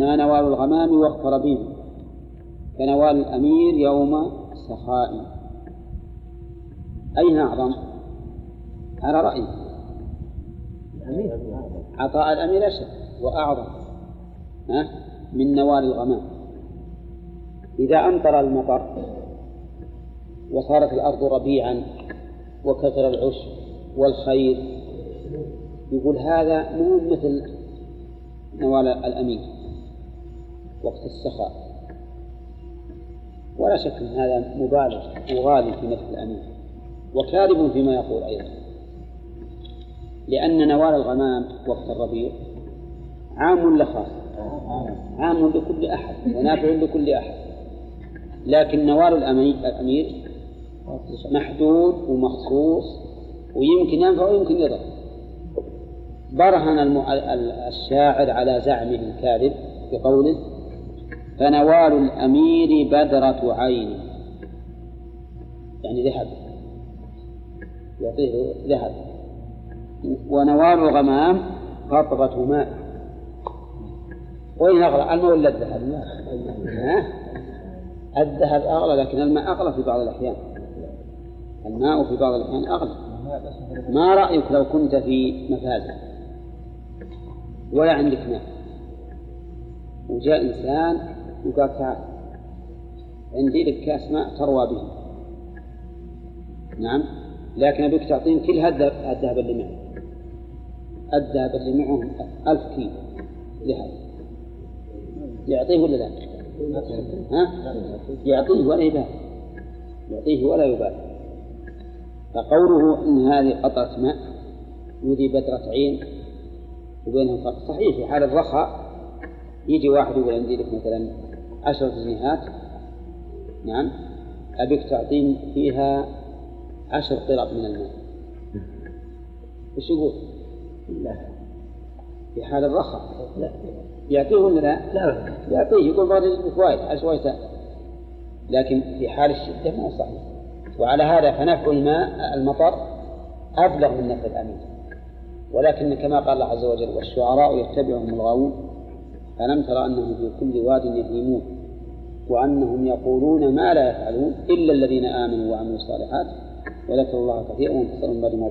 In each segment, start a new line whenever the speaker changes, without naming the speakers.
ما نوال الغمام وقت ربيع كنوال الأمير يوم سخاء أين أعظم؟ على رأيي. عطاء الأمير أشد وأعظم. ها؟ من نوال الغمام. إذا أمطر المطر وصارت الأرض ربيعا وكثر العشب والخير يقول هذا مو مثل نوال الأمين وقت السخاء ولا شك أن هذا مبالغ وغالي في مدح الأمين وكاذب فيما يقول أيضا. لأن نوال الغمام وقت الربيع عام ولا خاص؟ عام لكل أحد ونافع لكل أحد. لكن نوال الأمير محدود ومخصوص ويمكن ينفع ويمكن يضر. برهن الشاعر على زعمه الكاذب بقوله فنوال الأمير بدرة عين. يعني ذهب. يعطيه ذهب. ونوال الغمام قطرة ماء. وين أغلى الماء ولا الذهب؟ الذهب أغلى لكن الماء أغلى في بعض الأحيان. الماء في بعض الأحيان أغلى ما رأيك لو كنت في مفازة؟ ولا عندك ماء. وجاء إنسان وقال تعال عندي لك كاس ماء تروى به. نعم. لكن أبيك تعطيني كل هذا الذهب اللي معي. الذهب اللي معه ألف كيلو. ذهب يعطيه ولا لا؟ ها؟ يعطيه ولا يبالي يعطيه ولا يبالي فقوله إن هذه قطرة ماء وذي بدرة عين وبينهم فرق. صحيح في حال الرخاء يجي واحد يقول عندي لك مثلا عشرة جنيهات. نعم. أبيك تعطيني فيها عشر قرب من الماء. وش يقول؟ لا. في حال الرخاء. لا. يعطيه ولا لا؟ لا. يعطيه. يقول برضه فوائد عشوائي لكن في حال الشدة ما صحيح. وعلى هذا فنفع الماء المطر أبلغ من نفع الأمين. ولكن كما قال الله عز وجل والشعراء يتبعهم الغاوون. ألم ترى أنهم في كل واد يهيمون؟ وأنهم يقولون ما لا يفعلون إلا الذين آمنوا وعملوا الصالحات وذكروا الله كثيرا وانتصروا بعد ما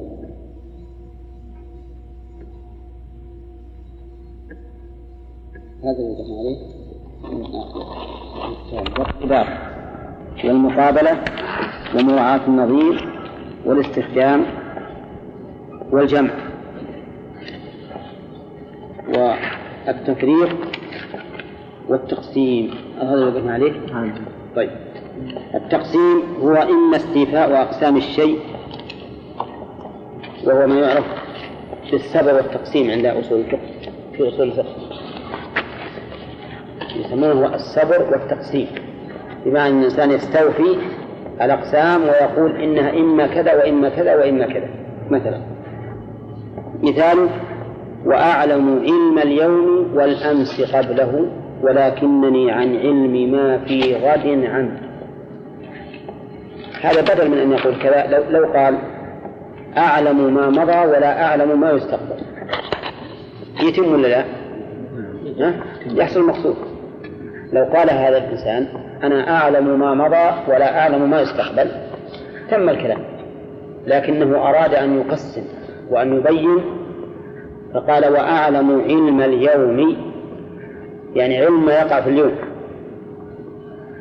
هذا اللي ذكرنا عليه. من والمقابلة ومراعاة النظير والاستخدام والجمع. والتفريق والتقسيم. هذا وقفنا عليه؟ طيب. التقسيم هو إما استيفاء أقسام الشيء وهو ما يعرف بالسبب والتقسيم عند أصول الفقه في أصول الفقه. يسمونه الصبر والتقسيم. بمعنى أن الإنسان يستوفي الأقسام ويقول إنها إما كذا وإما كذا وإما كذا. مثلا مثال وأعلم علم اليوم والأمس قبله ولكنني عن علم ما في غد عنه. هذا بدل من أن يقول كذا لو, لو قال أعلم ما مضى ولا أعلم ما يستقبل. يتم ولا لا؟ يحصل المقصود. لو قال هذا الإنسان أنا أعلم ما مضى ولا أعلم ما يستقبل تم الكلام. لكنه أراد أن يقسم وأن يبين فقال وأعلم علم اليوم يعني علم ما يقع في اليوم.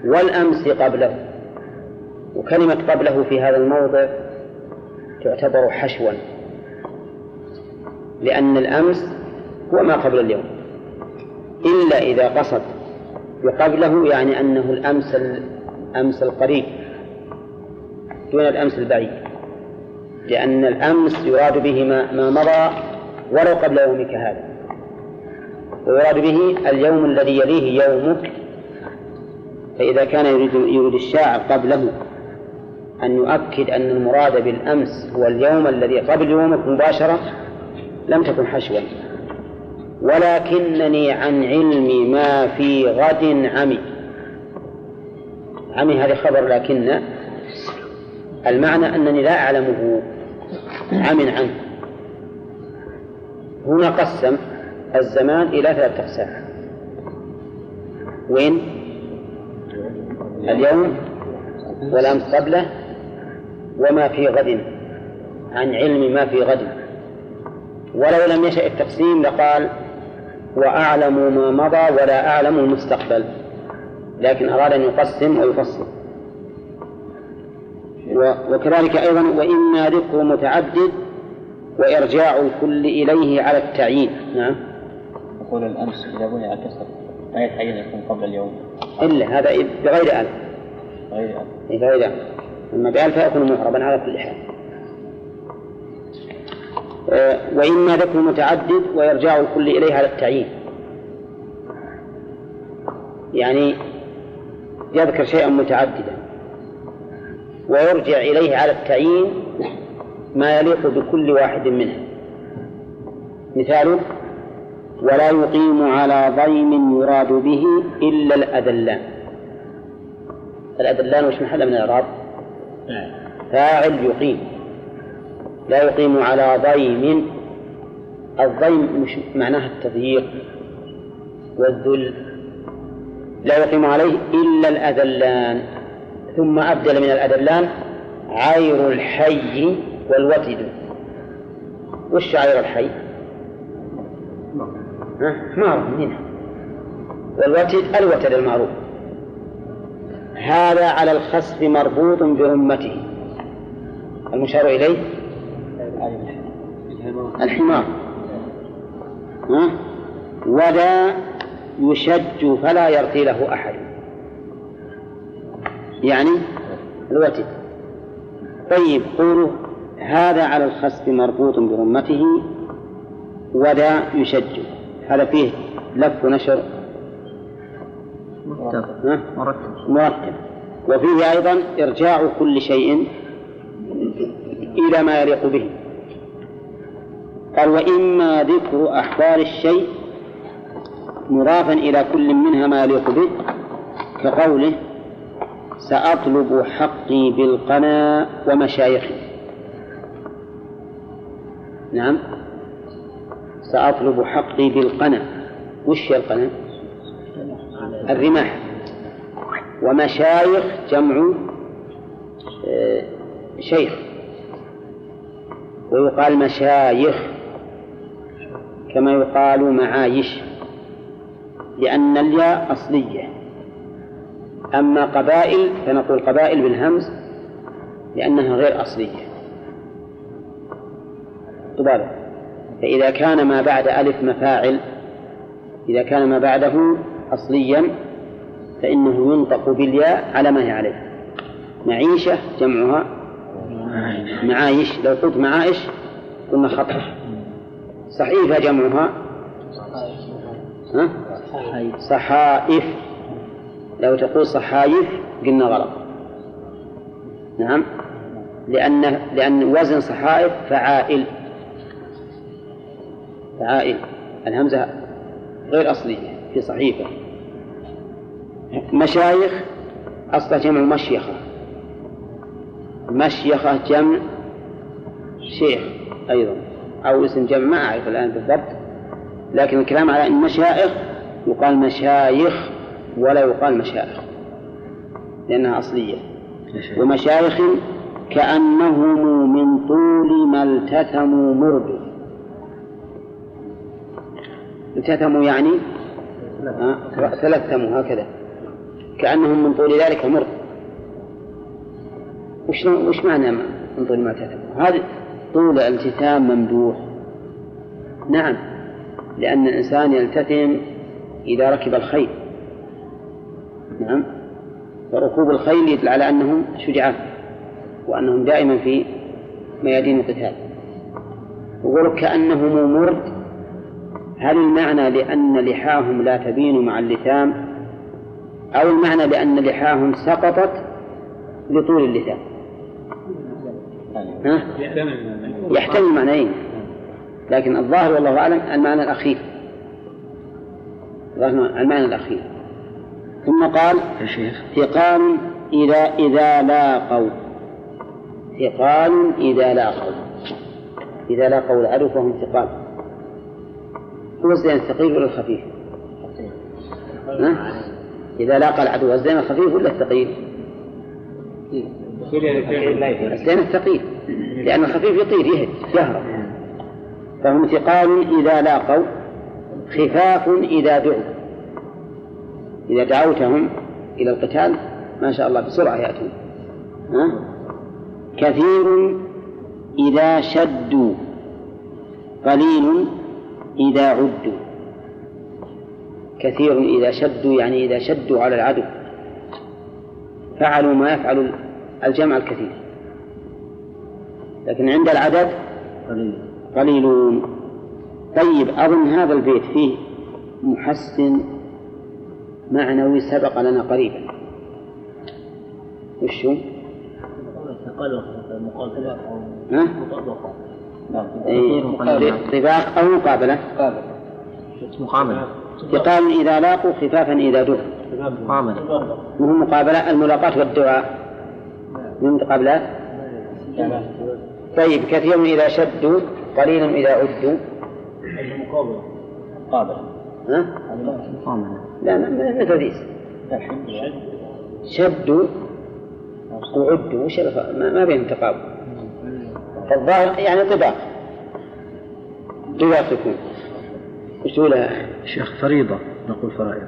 والأمس قبله وكلمة قبله في هذا الموضع تعتبر حشوا لأن الأمس هو ما قبل اليوم. إلا إذا قصد وقبله يعني أنه الأمس الأمس القريب دون الأمس البعيد. لأن الأمس يراد به ما, ما مضى ولو قبل يومك هذا. ويراد به اليوم الذي يليه يومك فإذا كان يريد, يريد الشاعر قبله أن يؤكد أن المراد بالأمس هو اليوم الذي قبل يومك مباشرة لم تكن حشوا ولكنني عن علم ما في غد عمي. عمي هذا خبر لكن المعنى أنني لا أعلمه عم عنه هنا قسم الزمان إلى ثلاثة أقسام. وين؟ اليوم والأمس قبله وما في غد. عن علم ما في غد. ولو لم يشأ التقسيم لقال وأعلم ما مضى ولا أعلم المستقبل. لكن أراد أن يقسم ويفصل. وكذلك أيضا وإما ذكر متعدد وإرجاع الكل إليه على التعيين. نعم.
يقول الأمس إذا بني على الكسر ما يتعين يكون قبل اليوم.
إلا هذا بغير ألف
غير ألف
بغير ألف أما بألف فيكون معربا على كل حال. آه، وإما ذكر متعدد ويرجع الكل إليه على التعيين. يعني يذكر شيئا متعددا. ويرجع إليه على التعيين ما يليق بكل واحد منها. مثاله ولا يقيم على ضيم يراد به إلا الأذلان. الأذلان وش محل من الإعراب؟ فاعل يقيم. لا يقيم على ضيم. الضيم مش معناها التضييق والذل. لا يقيم عليه إلا الأذلان. ثم أبدل من الأذلان عير الحي والوتد. وش عير الحي؟ حمار منها والوتد الوتد المعروف. هذا على الخسف مربوط برمته المشار إليه؟ الحمار. ها؟ ولا يشج فلا يرثي له أحد. يعني الوتد طيب قولوا هذا على الخسف مربوط برمته ولا يشج. هذا فيه لف ونشر
مرتب.
مرتب. وفيه أيضا إرجاع كل شيء إلى ما يليق به. قال وإما ذكر أحوال الشيء مضافا إلى كل منها ما يليق به كقوله سأطلب حقي بالقنا ومشايخي. نعم. سأطلب حقي بالقنا وش القنا الرماح. ومشايخ جمع آه، شيخ. ويقال مشايخ كما يقال معايش لأن الياء أصلية. أما قبائل فنقول قبائل بالهمز لأنها غير أصلية. طبعا فإذا كان ما بعد ألف مفاعل إذا كان ما بعده أصليا فإنه ينطق بالياء على ما هي عليه. معيشة جمعها معايش. لو قلت معايش قلنا خطأ. صحيفة جمعها ها؟ صحائف. لو تقول صحايف قلنا غلط. نعم؟ لأن لأن وزن صحائف فعائل. فعائل الهمزة غير أصلية في صحيفة. مشايخ أصلا جمع مشيخة. مشيخة جمع شيخ أيضا. أو اسم جمع ما أعرف الآن بالضبط. لكن الكلام على أن مشايخ يقال مشايخ ولا يقال مشايخ لأنها أصلية. ومشايخ كأنهم من طول ما التثموا مرد التثموا يعني؟ تلثموا هكذا. كأنهم من طول ذلك مرد وش وش معنى من طول ما التثموا؟ هذا طول التثام ممدوح. نعم. لأن الإنسان يلتثم إذا ركب الخيل. نعم. فركوب الخيل يدل على أنهم شجعان. وأنهم دائما في ميادين القتال. يقول كأنهم مرد هل المعنى لأن لحاهم لا تبين مع اللثام؟ أو المعنى لأن لحاهم سقطت لطول اللثام؟ ها؟ يحتمل معنيين. لكن الظاهر والله أعلم المعنى الأخير. المعنى الأخير. ثم قال ثقال إذا إذا لاقوا. ثقال إذا لاقوا. إذا لاقوا العدو فهم ثقال. هو الزين الثقيل ولا الخفيف؟ إذا لاقى العدو الزين الخفيف ولا الثقيل؟ الزين الثقيل. لأن الخفيف يطير يهد يهرب. فهم ثقال إذا لاقوا خفاف إذا دعوا. إذا دعوتهم إلى القتال ما شاء الله بسرعة يأتون. ها؟ كثير إذا شدوا. قليل إذا عدوا. كثير إذا شدوا يعني إذا شدوا على العدو. فعلوا ما يفعل الجمع الكثير. لكن عند العدد قليلون. طيب أظن هذا البيت فيه محسن معنوي سبق لنا قريبا. وش هو؟ ها؟ طباق أو مقابلة؟
مقابلة.
ثقال إذا لاقوا خفافا إذا دعوا
مقابلة.
وهو مقابلة الملاقاة والدعاء. من مقابلات طيب كثير إذا شدوا قليل إذا عدوا.
مقابلة
ها؟
مقابلة
لا ما تدريس. شدوا وعدوا وش ما, بينهم تقابل. فالظاهر يعني طباق. طباق يكون وش تقول
شيخ؟ فريضة نقول فرائض.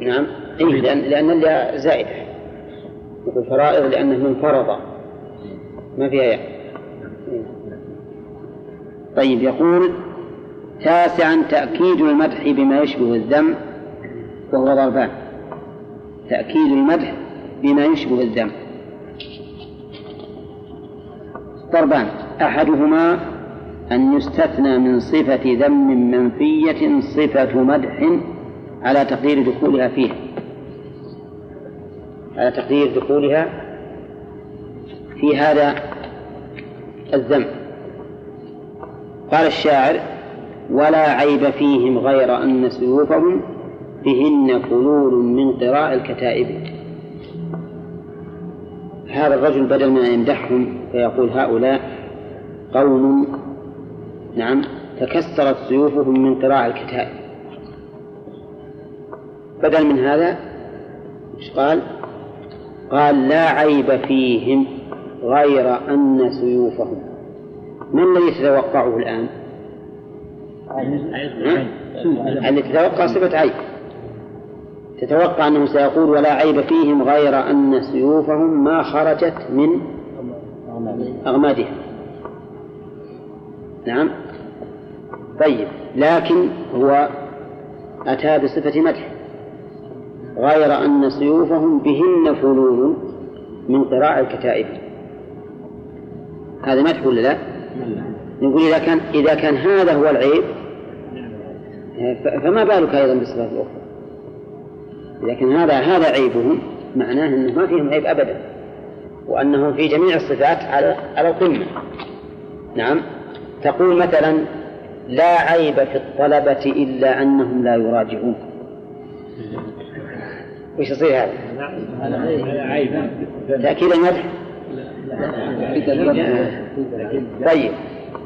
نعم. إيه لأن لأن اللي زائدة. نقول فرائض لأنه من فرض ما فيها يعني طيب يقول تاسعا تأكيد المدح بما يشبه الذم. وهو ضربان. تأكيد المدح بما يشبه الذم. ضربان. أحدهما أن يستثنى من صفة ذم منفية صفة مدح على تقدير دخولها فيها. على تقدير دخولها في هذا الذم. قال الشاعر ولا عيب فيهم غير أن سيوفهم بهن فلول من قراء الكتائب. هذا الرجل بدل أن يمدحهم فيقول هؤلاء قوم نعم تكسرت سيوفهم من قراء الكتائب بدل من هذا إيش قال؟ قال لا عيب فيهم غير أن سيوفهم. ما الذي تتوقعه الآن؟ اللي تتوقع صفة عيب. تتوقع أنه سيقول ولا عيب فيهم غير أن سيوفهم ما خرجت من أغمادها نعم. طيب لكن هو أتى بصفة مدح غير أن سيوفهم بهن فلول من قراء الكتائب. هذا مدح ولا لا؟ نقول إذا كان إذا كان هذا هو العيب فما بالك أيضا بالصفات الأخرى؟ إذا كان هذا هذا عيبهم معناه أنه ما فيهم عيب أبدا وأنهم في جميع الصفات على على القمة. نعم. تقول مثلا لا عيب في الطلبة إلا أنهم لا يراجعون. وش يصير هذا؟ تأكيد المدح طيب.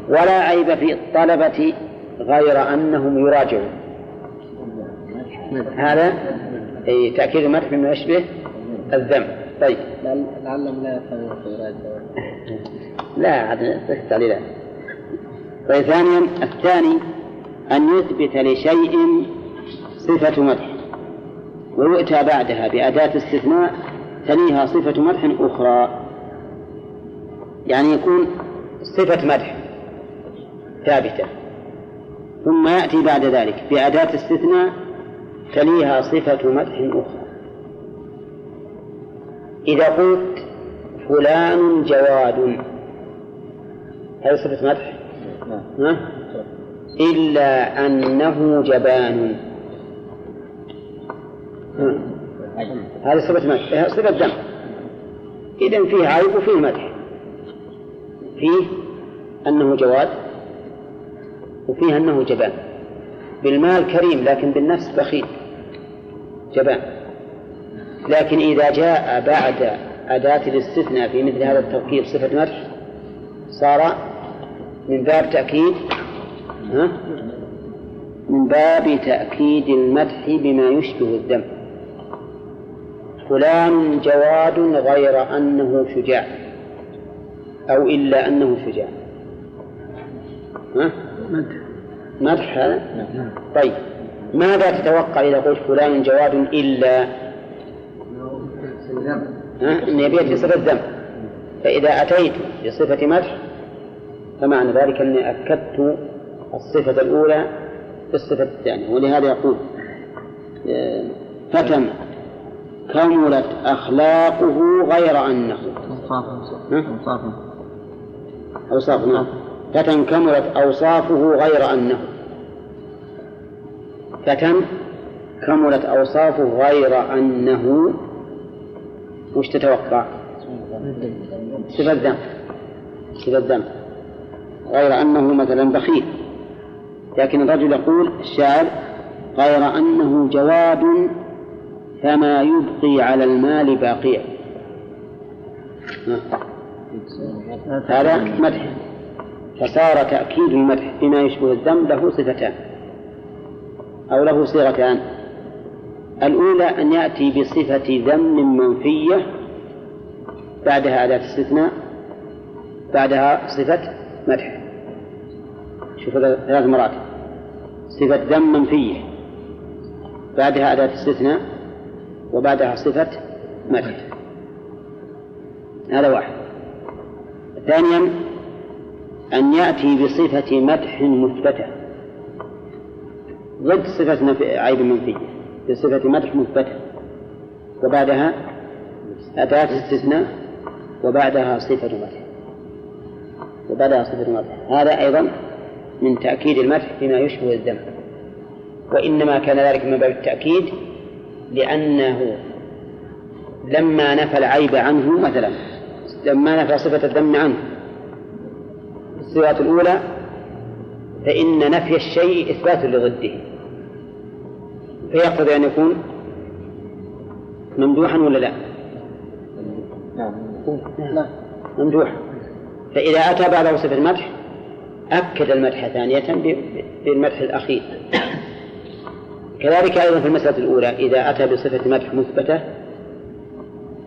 ولا عيب في الطلبة غير أنهم يراجعون. هذا؟ أي تأكيد المدح بما يشبه الذم. طيب.
لعلهم لا يفهمون يراجعون
لا عاد سكت عليه لا طيب ثانيا الثاني أن يثبت لشيء صفة مدح ويؤتى بعدها بأداة استثناء تليها صفة مدح أخرى. يعني يكون صفة مدح ثابتة ثم يأتي بعد ذلك بأداة استثناء تليها صفة مدح أخرى. إذا قلت فلان جواد هذه صفة مدح؟ ها؟ إلا أنه جبان؟ هذه صفة مدح. صفة ذم إذا فيه عيب وفيه مدح. فيه أنه جواد وفيه أنه جبان. بالمال كريم لكن بالنفس بخيل. جبان. لكن إذا جاء بعد أداة الاستثناء في مثل هذا التوكيد صفة مدح صار من باب تأكيد ها؟ من باب تأكيد المدح بما يشبه الذم فلان جواد غير أنه شجاع أو إلا أنه شجاع ها؟ مدح مدح هذا؟ نعم. طيب ماذا تتوقع إذا قلت فلان جواد إلا ها؟ إن يبيت بصفة ذم فإذا أتيت بصفة مدح فمعنى ذلك أني أكدت الصفة الأولى بالصفة الثانية ولهذا يقول فتم كملت أخلاقه غير أنه. أوصافه أوصافه نعم. فتن كملت أوصافه غير أنه. فتن كملت أوصافه غير أنه. وش تتوقع؟ صفة ذنب صفة ذنب غير أنه مثلا بخيل. لكن الرجل يقول الشاعر غير أنه جواد فما يبقي على المال باقيا. هذا مدح. فصار تأكيد المدح بما يشبه الذم له صفتان أو له صيغتان. الأولى أن يأتي بصفة ذم منفية بعدها أداة استثناء بعدها صفة مدح. ثلاث مراتب صفة ذم منفية. بعدها أداة استثناء وبعدها صفة مدح هذا واحد. ثانيا أن يأتي بصفة مدح مثبتة. ضد صفة عيب منفية. بصفة مدح مثبتة. وبعدها أداة استثناء وبعدها صفة مدح. وبعدها صفة مدح. هذا أيضا من تأكيد المدح بما يشبه الذم. وإنما كان ذلك من باب التأكيد لأنه لما نفى العيب عنه مثلا لما نفى صفة الذم عنه. الصفات الأولى فإن نفي الشيء إثبات لضده. فيقتضي أن يكون ممدوحا ولا لا؟ نعم. ممدوحا. فإذا أتى بعده صفة المدح أكد المدح ثانية بالمدح الأخير. كذلك أيضا في المسألة الأولى إذا أتى بصفة مدح مثبتة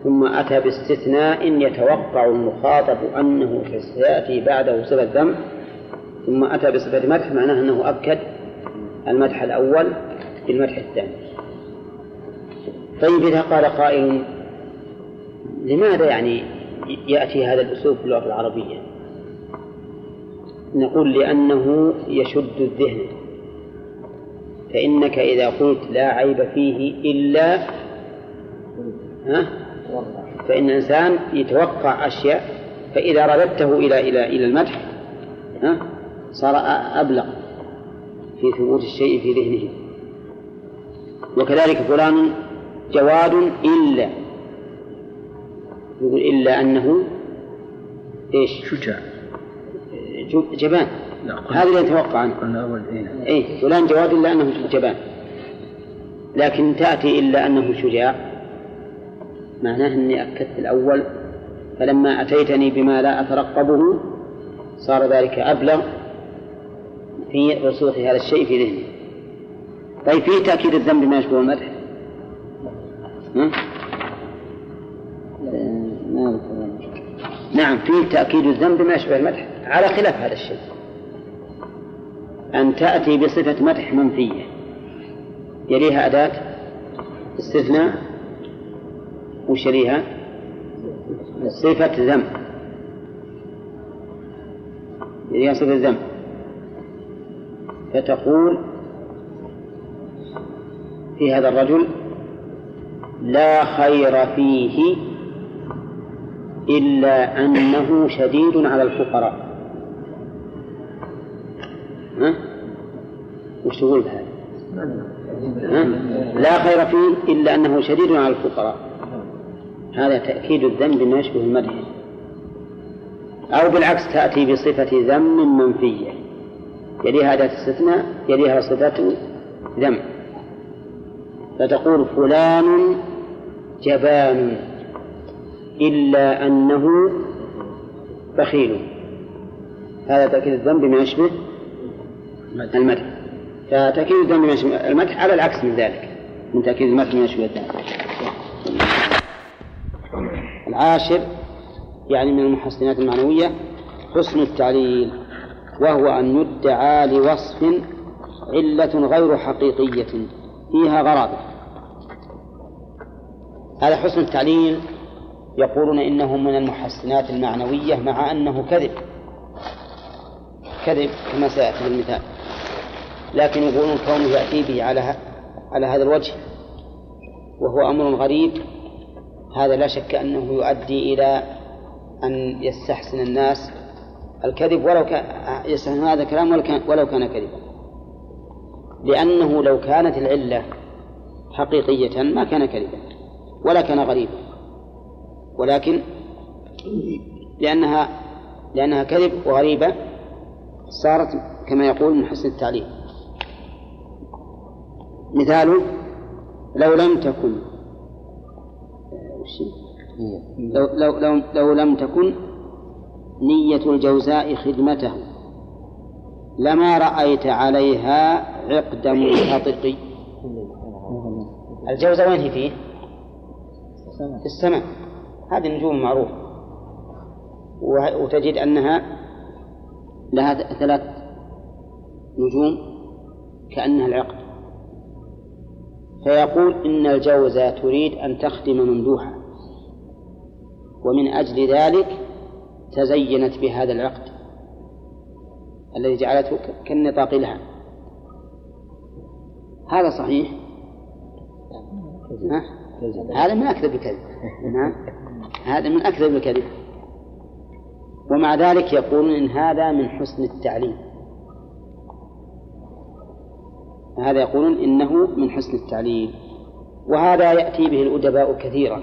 ثم أتى باستثناء يتوقع المخاطب أنه سيأتي بعده صفة ذم ثم أتى بصفة مدح معناه أنه أكد المدح الأول بالمدح الثاني. طيب إذا قال قائل لماذا يعني يأتي هذا الأسلوب في اللغة العربية؟ نقول لأنه يشد الذهن. فإنك إذا قلت لا عيب فيه إلا ها؟ فإن الإنسان يتوقع أشياء فإذا رددته إلى إلى إلى المدح ها؟ صار أبلغ في ثبوت الشيء في ذهنه. وكذلك فلان جواد إلا يقول إلا أنه إيش؟
شجاع.
جبان. هذا اللي نتوقع عنه. قلنا أول إيه. إيه فلان جواد إلا أنه جبان. لكن تأتي إلا أنه شجاع. معناه أني أكدت الأول. فلما أتيتني بما لا أترقبه صار ذلك أبلغ في رسوخ هذا الشيء في ذهني. طيب فيه تأكيد الذنب بما يشبه المدح. ها؟ نعم فيه تأكيد الذنب بما يشبه المدح. على خلاف هذا الشيء. أن تأتي بصفة مدح منفية. يليها أداة استثناء وشريها صفة ذم. يليها صفة ذم. فتقول في هذا الرجل لا خير فيه إلا أنه شديد على الفقراء. ها؟ وش تقول بهذا؟ لا خير فيه إلا أنه شديد على الفقراء. هذا تأكيد الذنب ما يشبه المدح. أو بالعكس تأتي بصفة ذم منفية. يليها أداة استثناء يليها صفة ذم. فتقول فلان جبان إلا أنه بخيل. هذا تأكيد الذنب بما يشبه المدح. فتأكيد الذنب يشبه المدح على العكس من ذلك من تأكيد المدح بما يشبه الذنب العاشر يعني من المحسنات المعنوية حسن التعليل وهو أن يدعى لوصف علة غير حقيقية فيها غرابة هذا حسن التعليل يقولون إنه من المحسنات المعنوية مع أنه كذب. كذب كما سيأتي بالمثال لكن يقولون كونه يأتي به على على هذا الوجه وهو أمر غريب. هذا لا شك أنه يؤدي إلى أن يستحسن الناس الكذب ولو كان يستحسن هذا الكلام ولو كان, كذبا. لأنه لو كانت العلة حقيقية ما كان كذبا ولا كان غريبا. ولكن لأنها لأنها كذب وغريبة صارت كما يقول من حسن التعليم مثاله لو لم تكن لو, لو, لو, لو لم تكن نية الجوزاء خدمته لما رأيت عليها عقد منحطق الجوزاء وين هي فيه؟ في السماء. هذه النجوم معروفة وتجد أنها لها ثلاث نجوم كأنها العقد. فيقول إن الجوزة تريد أن تخدم ممدوحا ومن أجل ذلك تزينت بهذا العقد الذي جعلته كالنطاق لها. هذا صحيح؟ هذا من أكذب الكذب. هذا من أكذب الكذب. ومع ذلك يقولون إن هذا من حسن التعليم. هذا يقولون إنه من حسن التعليم وهذا يأتي به الأدباء كثيرا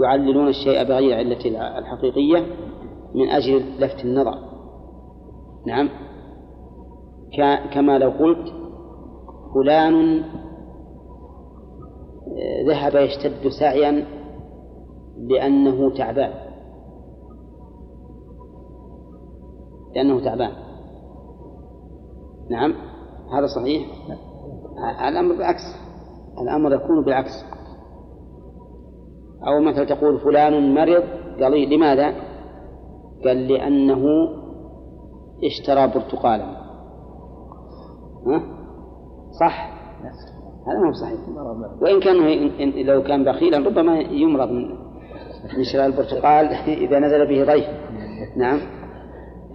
يعللون الشيء بغير علة الحقيقية من أجل لفت النظر. نعم. كما لو قلت فلان آه، ذهب يشتد سعيا لأنه تعبان. لأنه تعبان. نعم. هذا صحيح؟ الأمر بالعكس. الأمر يكون بالعكس. أو مثلا تقول فلان مرض قال لماذا؟ قال لأنه اشترى برتقالا. ها؟ صح؟ هذا ما هو صحيح. وإن كان لو كان بخيلا ربما يمرض من شراء البرتقال إذا نزل به ضيف. نعم.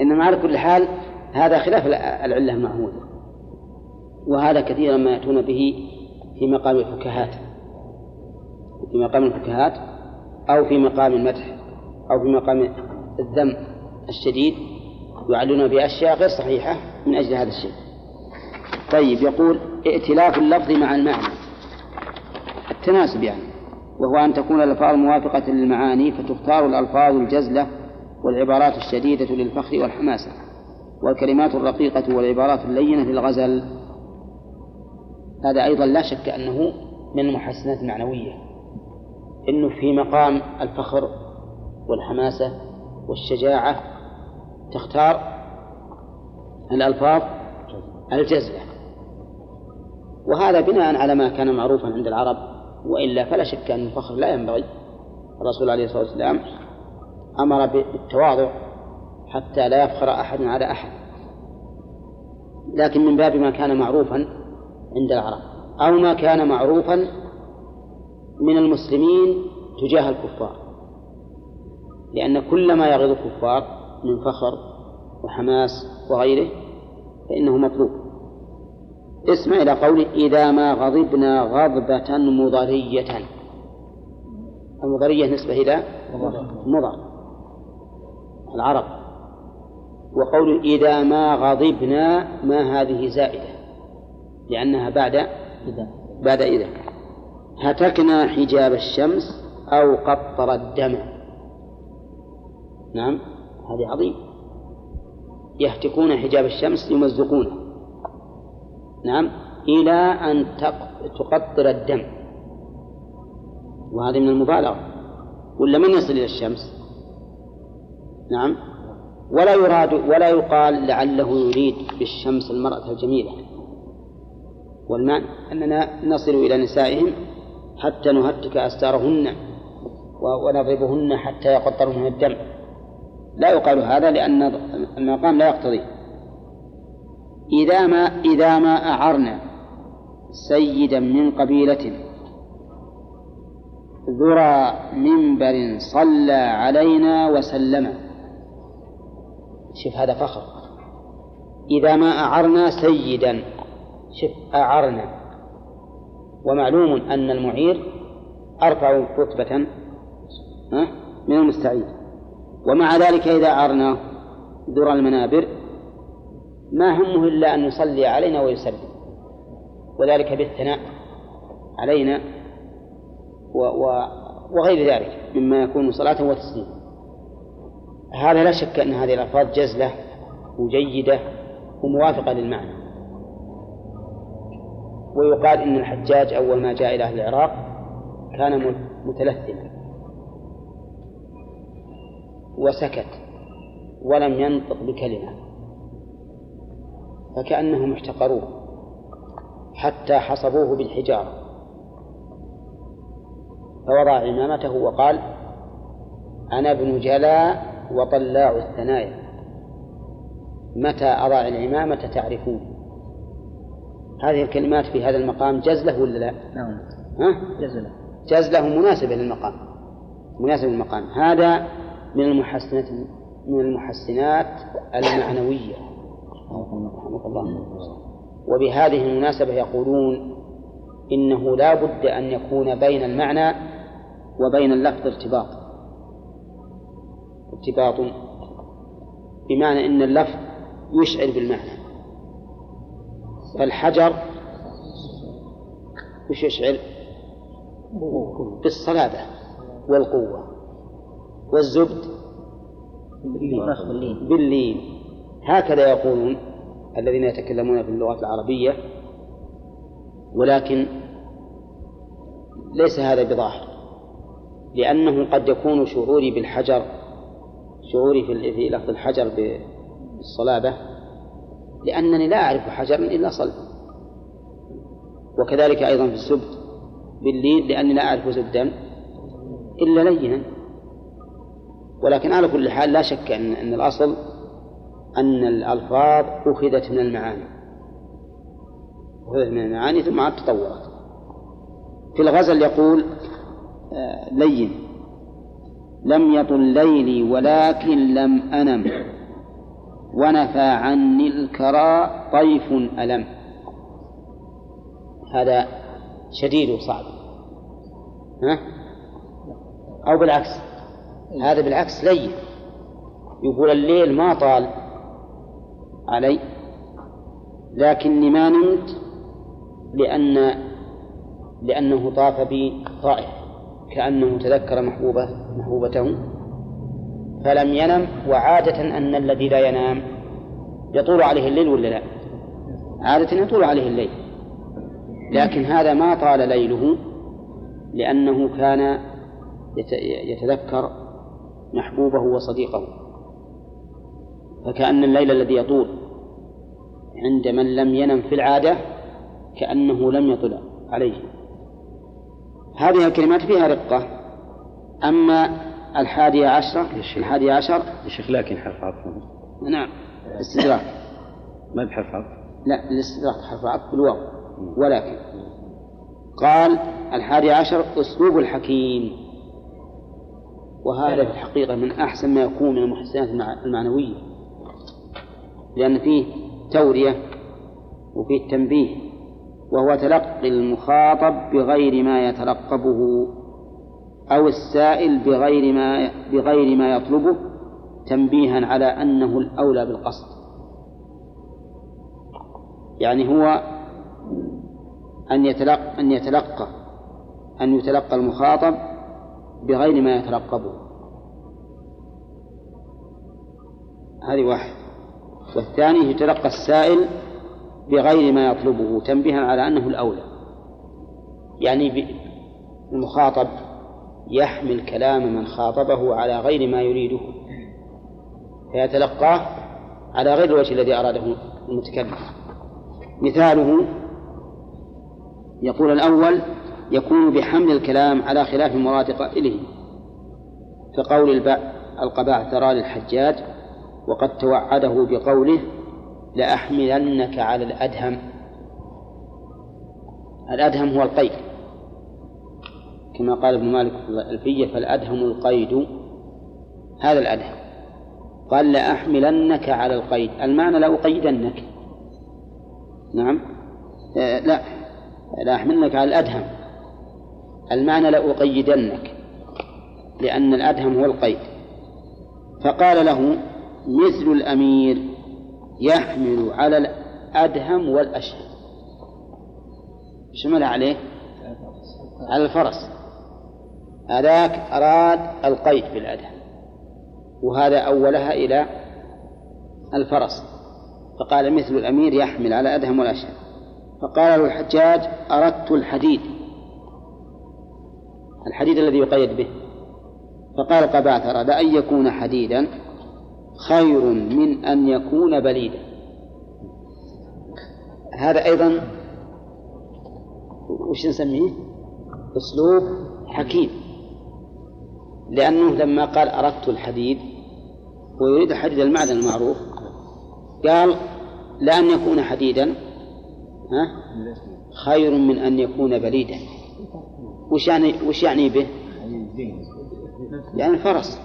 إنما على كل حال هذا خلاف العلة المعهودة. وهذا كثيرا ما يأتون به في مقام الفكاهات في مقام الفكاهات أو في مقام المدح أو في مقام الذم الشديد يعلنون بأشياء غير صحيحة من أجل هذا الشيء. طيب يقول ائتلاف اللفظ مع المعنى. التناسب يعني. وهو أن تكون الألفاظ موافقة للمعاني فتختار الألفاظ الجزلة والعبارات الشديدة للفخر والحماسة والكلمات الرقيقة والعبارات اللينة للغزل. هذا أيضا لا شك أنه من المحسنات المعنوية إنه في مقام الفخر والحماسة والشجاعة تختار الألفاض الجزلة. وهذا بناء على ما كان معروفا عند العرب وإلا فلا شك أن الفخر لا ينبغي. الرسول عليه الصلاة والسلام أمر بالتواضع حتى لا يفخر أحد على أحد. لكن من باب ما كان معروفا عند العرب. أو ما كان معروفا من المسلمين تجاه الكفار. لأن كل ما يغيظ الكفار من فخر وحماس وغيره فإنه مطلوب. اسمع إلى قوله إذا ما غضبنا غضبة مضرية. المضرية نسبة إلى مضر. العرب. وقول إذا ما غضبنا ما هذه زائدة. لأنها بعد بعد إذا. هتكنا حجاب الشمس أو قطر الدم. نعم هذه عظيم. يهتكون حجاب الشمس يمزقونه نعم إلى أن تقطر الدم. وهذه من المبالغة. ولا من يصل إلى الشمس؟ نعم. ولا يراد ولا يقال لعله يريد بالشمس المرأة الجميلة. والمعنى أننا نصل إلى نسائهم حتى نهتك أستارهن ونضربهن حتى يقطرن الدم. لا يقال هذا لأن المقام لا يقتضي. إذا ما إذا ما أعرنا سيدا من قبيلة ذرى منبر صلى علينا وسلم. شوف هذا فخر. إذا ما أعرنا سيدا شوف أعرنا. ومعلوم أن المعير أرفع رتبة من المستعيد ومع ذلك إذا أعرناه ذرى المنابر ما همه إلا أن يصلي علينا ويسلم. وذلك بالثناء علينا و و وغير ذلك مما يكون صلاة وتسليما هذا لا شك أن هذه الألفاظ جزلة وجيدة وموافقة للمعنى. ويقال إن الحجاج أول ما جاء إلى أهل العراق كان متلثما. وسكت ولم ينطق بكلمة. فكأنهم احتقروه حتى حصبوه بالحجارة. فوضع عمامته وقال أنا ابن جلا وطلاع الثنايا. متى أضع العمامة تعرفون؟ هذه الكلمات في هذا المقام جزلة ولا لا؟
نعم.
ها؟
جزلة.
جزلة مناسبة للمقام. مناسبة للمقام. هذا من المحسنات من المحسنات المعنوية. رحمك الله. وبهذه المناسبة يقولون إنه لا بد أن يكون بين المعنى وبين اللفظ ارتباط. ارتباط. بمعنى أن اللفظ يشعر بالمعنى. فالحجر وش يشعر بالصلابة والقوة. والزبد؟ باللين. هكذا يقولون الذين يتكلمون في العربية ولكن ليس هذا بظاهر لأنه قد يكون شعوري بالحجر شعوري في لفظ الحجر بالصلابة لأنني لا أعرف حجرا إلا صلبا وكذلك أيضا في الزبد بالليل لأني لا أعرف زبدا إلا لينا. ولكن على كل حال لا شك أن, أن الأصل أن الألفاظ أخذت من المعاني. أخذت من المعاني ثم عاد تطورت. في الغزل يقول آه، لين. لم يطل ليلي ولكن لم أنم. ونفى عني الكرى طيف ألم. هذا شديد وصعب. ها؟ أو بالعكس. هذا بالعكس لين. يقول الليل ما طال علي لكني ما نمت لأن لأنه طاف بي طائف كأنه تذكر محبوبة محبوبته. فلم ينم وعادة أن الذي لا ينام يطول عليه الليل ولا لا؟ عادة يطول عليه الليل. لكن هذا ما طال ليله لأنه كان يتذكر محبوبه وصديقه. فكأن الليل الذي يطول عند من لم ينم في العادة كأنه لم يطل عليه. هذه الكلمات فيها رقة أما الحادية عشرة الحادية عشر.
يا شيخ لكن حرف عطف.
نعم. استدراك
ما بحرف عطف؟
لا الاستدراك حرف عطف بالواو. ولكن قال الحادي عشر أسلوب الحكيم. وهذا في الحقيقة من أحسن ما يكون من المحسنات المعنوية. لأن فيه تورية وفيه تنبيه. وهو تلقي المخاطب بغير ما يترقبه أو السائل بغير ما بغير ما يطلبه تنبيها على أنه الأولى بالقصد. يعني هو أن يتلقى أن يتلقى أن يتلقى المخاطب بغير ما يترقبه هذه واحد. والثاني يتلقى السائل بغير ما يطلبه تنبيها على أنه الأولى. يعني المخاطب يحمل كلام من خاطبه على غير ما يريده. فيتلقاه على غير الوجه الذي أراده المتكلم. مثاله يقول الأول يكون بحمل الكلام على خلاف مراد قائله كقول القبعثرة للحجاج وقد توعده بقوله لأحملنك على الأدهم. الأدهم هو القيد. كما قال ابن مالك في الألفية فالأدهم القيد. هذا الأدهم. قال لأحملنك على القيد. المعنى لأقيدنك نعم. آه لا. لأحملنك على الأدهم. المعنى لأقيدنك لأن الأدهم هو القيد. فقال له مثل الأمير يحمل على الأدهم والأشهر شمل عليه؟ على الفرس. هذاك أراد القيد بالأدهم وهذا أولها إلى الفرس. فقال مثل الأمير يحمل على أدهم والأشهر فقال له الحجاج أردت الحديد. الحديد الذي يقيد به. فقال قبعثر لأن يكون حديدا خير من أن يكون بليدا. هذا أيضا وش نسميه؟ أسلوب حكيم. لأنه لما قال أردت الحديد ويريد حديد المعدن المعروف قال لأن يكون حديدا ها؟ خير من أن يكون بليدا. وش يعني وش يعني به؟ يعني الفرس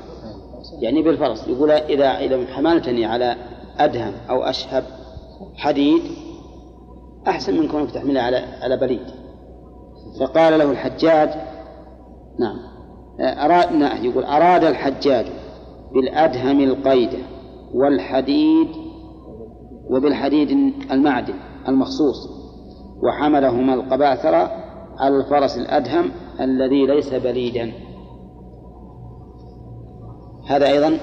يعني بالفرس. يقول إذا إذا حملتني على أدهم أو أشهب حديد أحسن من كونك تحمله على على بليد. فقال له الحجاج نعم. أراد يقول أراد الحجاج بالأدهم القيد والحديد وبالحديد المعدن المخصوص وحملهما القباثرة على الفرس الأدهم الذي ليس بليدا. هذا أيضا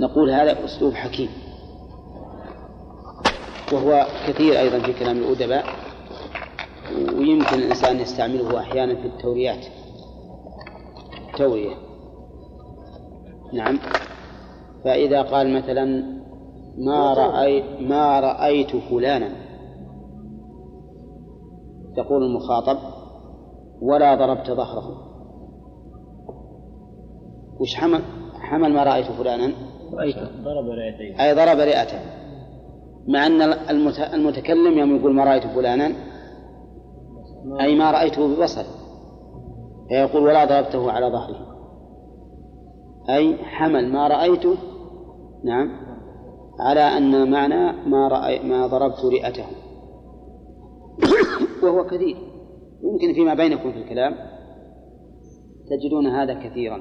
نقول هذا أسلوب حكيم وهو كثير أيضا في كلام الأدباء ويمكن الإنسان يستعمله أحيانا في التوريات. تورية نعم. فإذا قال مثلا ما رأيت ما رأيت فلانا. يقول المخاطب ولا ضربت ظهره. وش حمل حمل ما رأيت فلانا؟
ضرب رئتين
أي ضرب رئته مع أن المتكلم يوم يقول ما رأيت فلانا أي ما رأيته ببصر فيقول ولا ضربته على ظهره. أي حمل ما رأيته نعم على أن معنى ما رأي ما ضربت رئته. وهو كثير. يمكن فيما بينكم في الكلام تجدون هذا كثيرا.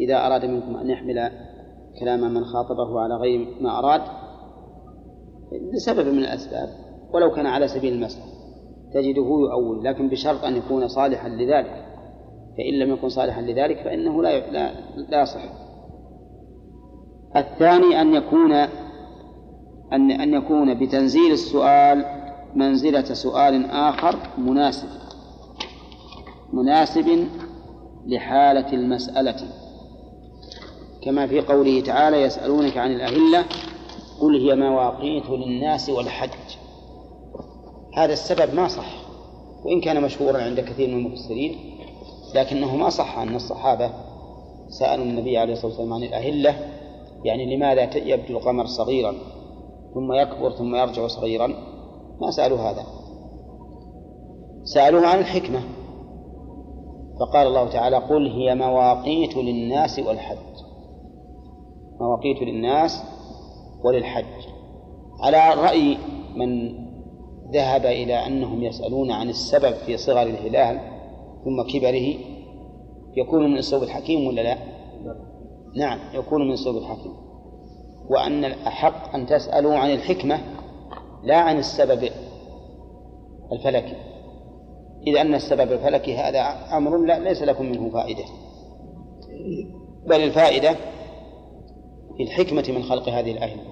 إذا أراد منكم أن يحمل كلام من خاطبه على غير ما أراد لسبب من الأسباب ولو كان على سبيل المسح تجده يؤول لكن بشرط أن يكون صالحا لذلك. فإن لم يكن صالحا لذلك فإنه لا لا لا يصح الثاني أن يكون أن أن يكون بتنزيل السؤال منزلة سؤال آخر مناسب مناسب لحالة المسألة. كما في قوله تعالى يسألونك عن الأهلة قل هي مواقيت للناس والحج. هذا السبب ما صح وإن كان مشهورا عند كثير من المفسرين لكنه ما صح أن الصحابة سألوا النبي عليه الصلاة والسلام عن الأهلة يعني لماذا يبدو القمر صغيرا ثم يكبر ثم يرجع صغيرا؟ ما سألوا هذا. سألوه عن الحكمة. فقال الله تعالى قل هي مواقيت للناس والحج. مواقيت للناس وللحج. على رأي من ذهب إلى أنهم يسألون عن السبب في صغر الهلال ثم كبره يكون من أسلوب الحكيم ولا لا؟ نعم يكون من أسلوب الحكيم. وأن الأحق أن تسألوا عن الحكمة لا عن السبب الفلكي. إذ أن السبب الفلكي هذا أمر لا ليس لكم منه فائدة. بل الفائدة في الحكمة من خلق هذه الأهلة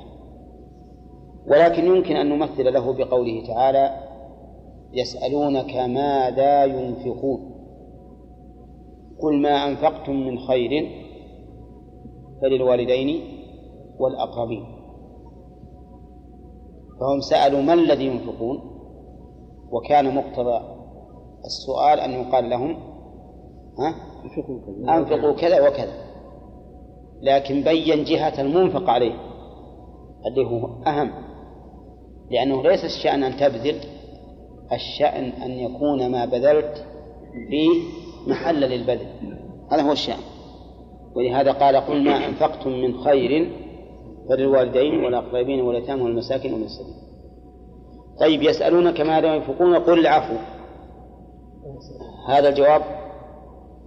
ولكن يمكن أن نمثل له بقوله تعالى يسألونك ماذا ينفقون؟ قل ما أنفقتم من خير فللوالدين والأقربين. فهم سألوا ما الذي ينفقون؟ وكان مقتضى السؤال أن يقال لهم ها؟ أنفقوا كذا وكذا. لكن بين جهة المنفق عليه اللي هو أهم. لأنه ليس الشأن أن تبذل الشأن أن يكون ما بذلت في محل للبذل هذا هو الشأن. ولهذا قال قل ما أنفقتم من خير فللوالدين والأقربين واليتامى والمساكين ومن السبيل. طيب يسألونك ماذا ينفقون؟ قل العفو. هذا الجواب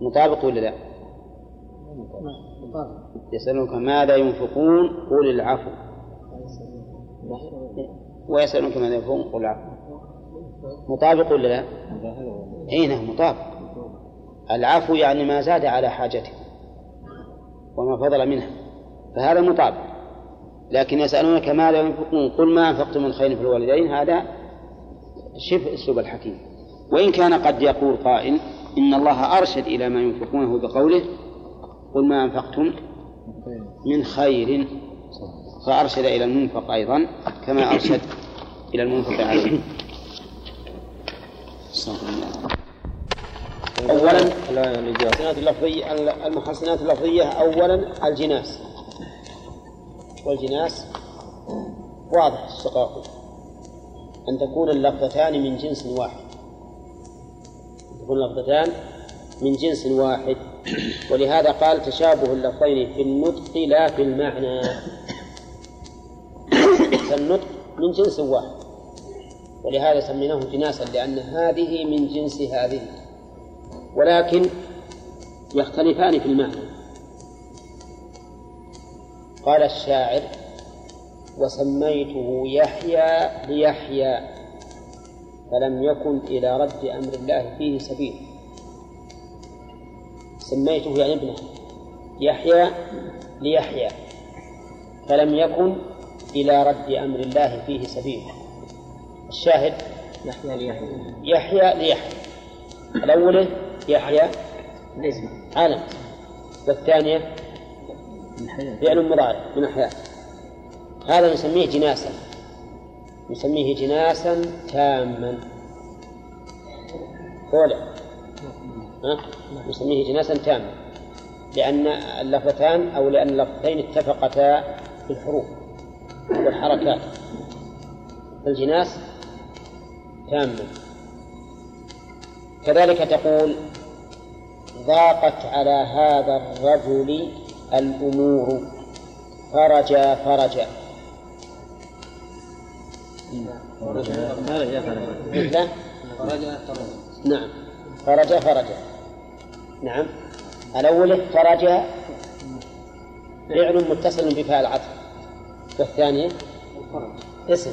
مطابق ولا لا؟ يسألونك ماذا ينفقون؟ قل العفو. ويسألونك ماذا ينفقون؟ قل العفو. مطابق ولا لا؟ اي نعم مطابق. العفو يعني ما زاد على حاجته وما فضل منها فهذا مطابق لكن يسألونك ماذا ينفقون؟ قل ما أنفقتم من خير في الوالدين هذا شبه أسلوب الحكيم. وإن كان قد يقول قائل إن الله أرشد إلى ما ينفقونه بقوله قل ما أنفقتم من خير. فأرشد إلى المنفق أيضا كما أرشد إلى المنفق عليه أولا المحسنات اللفظية المحسنات اللفظية أولا الجناس. والجناس واضح الشقاق أن تكون اللفظتان من جنس واحد. تكون اللفظتان من جنس واحد. ولهذا قال تشابه اللفظين في النطق لا في المعنى. فالنطق من جنس واحد. ولهذا سميناه جناسا لأن هذه من جنس هذه. ولكن يختلفان في المعنى. قال الشاعر وسميته يحيى ليحيى فلم يكن إلى رد أمر الله فيه سبيل. سميته يعني ابنه. يحيى ليحيى فلم يكن إلى رد أمر الله فيه سبيل. الشاهد
يحيى ليحيى.
يحيى ليحيى. الأول يحيى علم والثانية فعل مضارع من أحياء. هذا نسميه جناسا. نسميه جناسا تاما. قولا ها؟ نسميه جناسا تاما. لأن اللفتان أو لأن اللفتين اتفقتا في الحروف والحركات. الجناس تاما. كذلك تقول ضاقت على هذا الرجل الأمور. فرجا فرجا. مثله نعم. فرجا فرجا. نعم. الأول فرجا. فعل متصل بفاء العطف والثانية اسم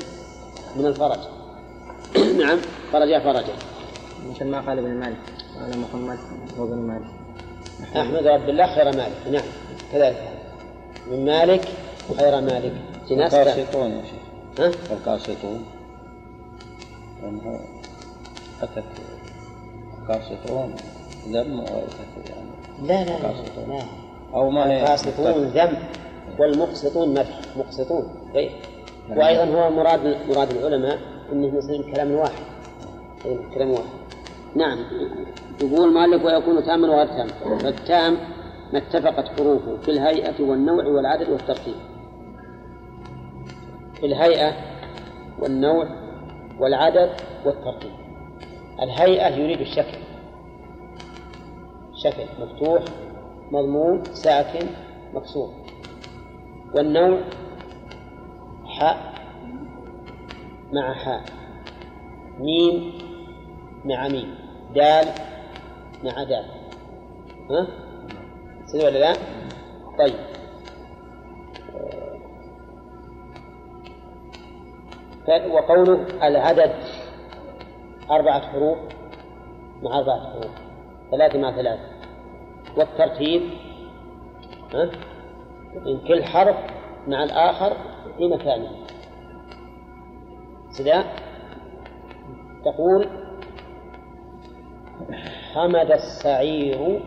من الفرج. نعم. فرجا فرجا.
مثل ما قال ابن مالك قال محمد وابن مالك
أحمد رب الله خير مالك. نعم. كذلك. من مالك خير مالك. جناس
القاسطون يا شيخ.
ها؟
القاسطون أتت القاسطون ذم وأتت يعني
لا لا لا,
القاسطون.
لا.
أو ما هي؟
القاسطون ذم والمقسطون مدح. مقسطون. طيب.
نعم.
وأيضا هو مراد مراد العلماء أنه يصير كلام واحد. أي كلام واحد. نعم. يقول مالك ويكون تاما وغير تام فالتام ما اتفقت حروفه في الهيئة والنوع والعدد والترتيب. في الهيئة والنوع والعدد والترتيب. الهيئة يريد الشكل. شكل مفتوح مضموم ساكن مكسور. والنوع حاء مع حاء. ميم مع ميم. دال مع دال ها؟ سيدي ولا لا؟ طيب وقوله العدد أربعة حروف مع أربعة حروف ثلاثة مع ثلاثة والترتيب ها؟ إن كل حرف مع الآخر في مكانه سدا تقول حمد السعير؟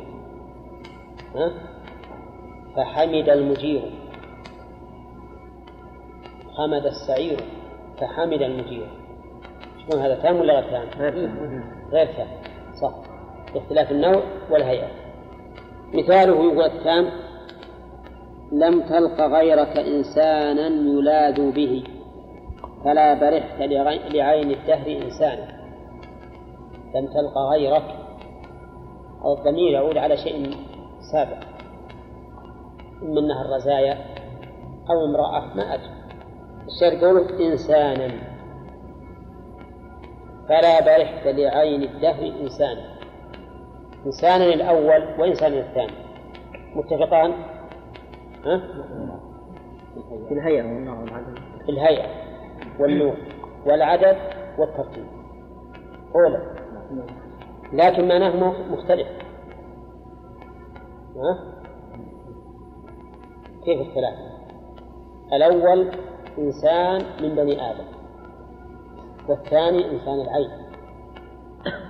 فحمد المجير. حمد السعير فحمد المجير. شلون هذا تام ولا غير تام؟ غير تام. صح. باختلاف النوع والهيئة. مثاله يقول التام لم تلق غيرك إنسانا يلاذ به فلا برحت لعين الدهر إنسانا. لم تلق غيرك أو الضمير يعود على شيء سابق إما أنها الرزايا أو امرأة ما أدري. الشعر يقول إنسانا. فلا برحت لعين الدهر إنسانا. إنسانا الأول وإنسانا الثاني. متفقان؟ ها؟
في الهيئة. والنوع والعدد
في الهيئة والنوع والعدد والترتيب. أولى لكن معناه مختلف ها؟ كيف الثلاثة؟ الأول إنسان من بني آدم والثاني إنسان العين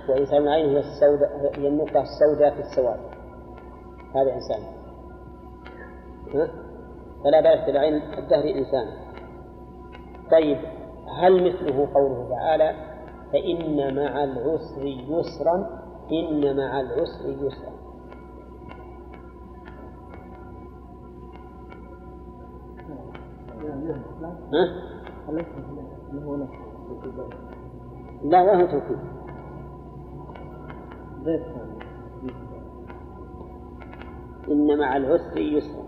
وإنسان العين هي السوداء هي النقطة السوداء في السواد هذا إنسان ها؟ فلا بأس بالعين الدهر إنسان طيب هل مثله قوله تعالى فإن مع العسر يسرا إن مع العسر يسرا. ها؟ لا وهو توكيد. إن مع العسر يسرا.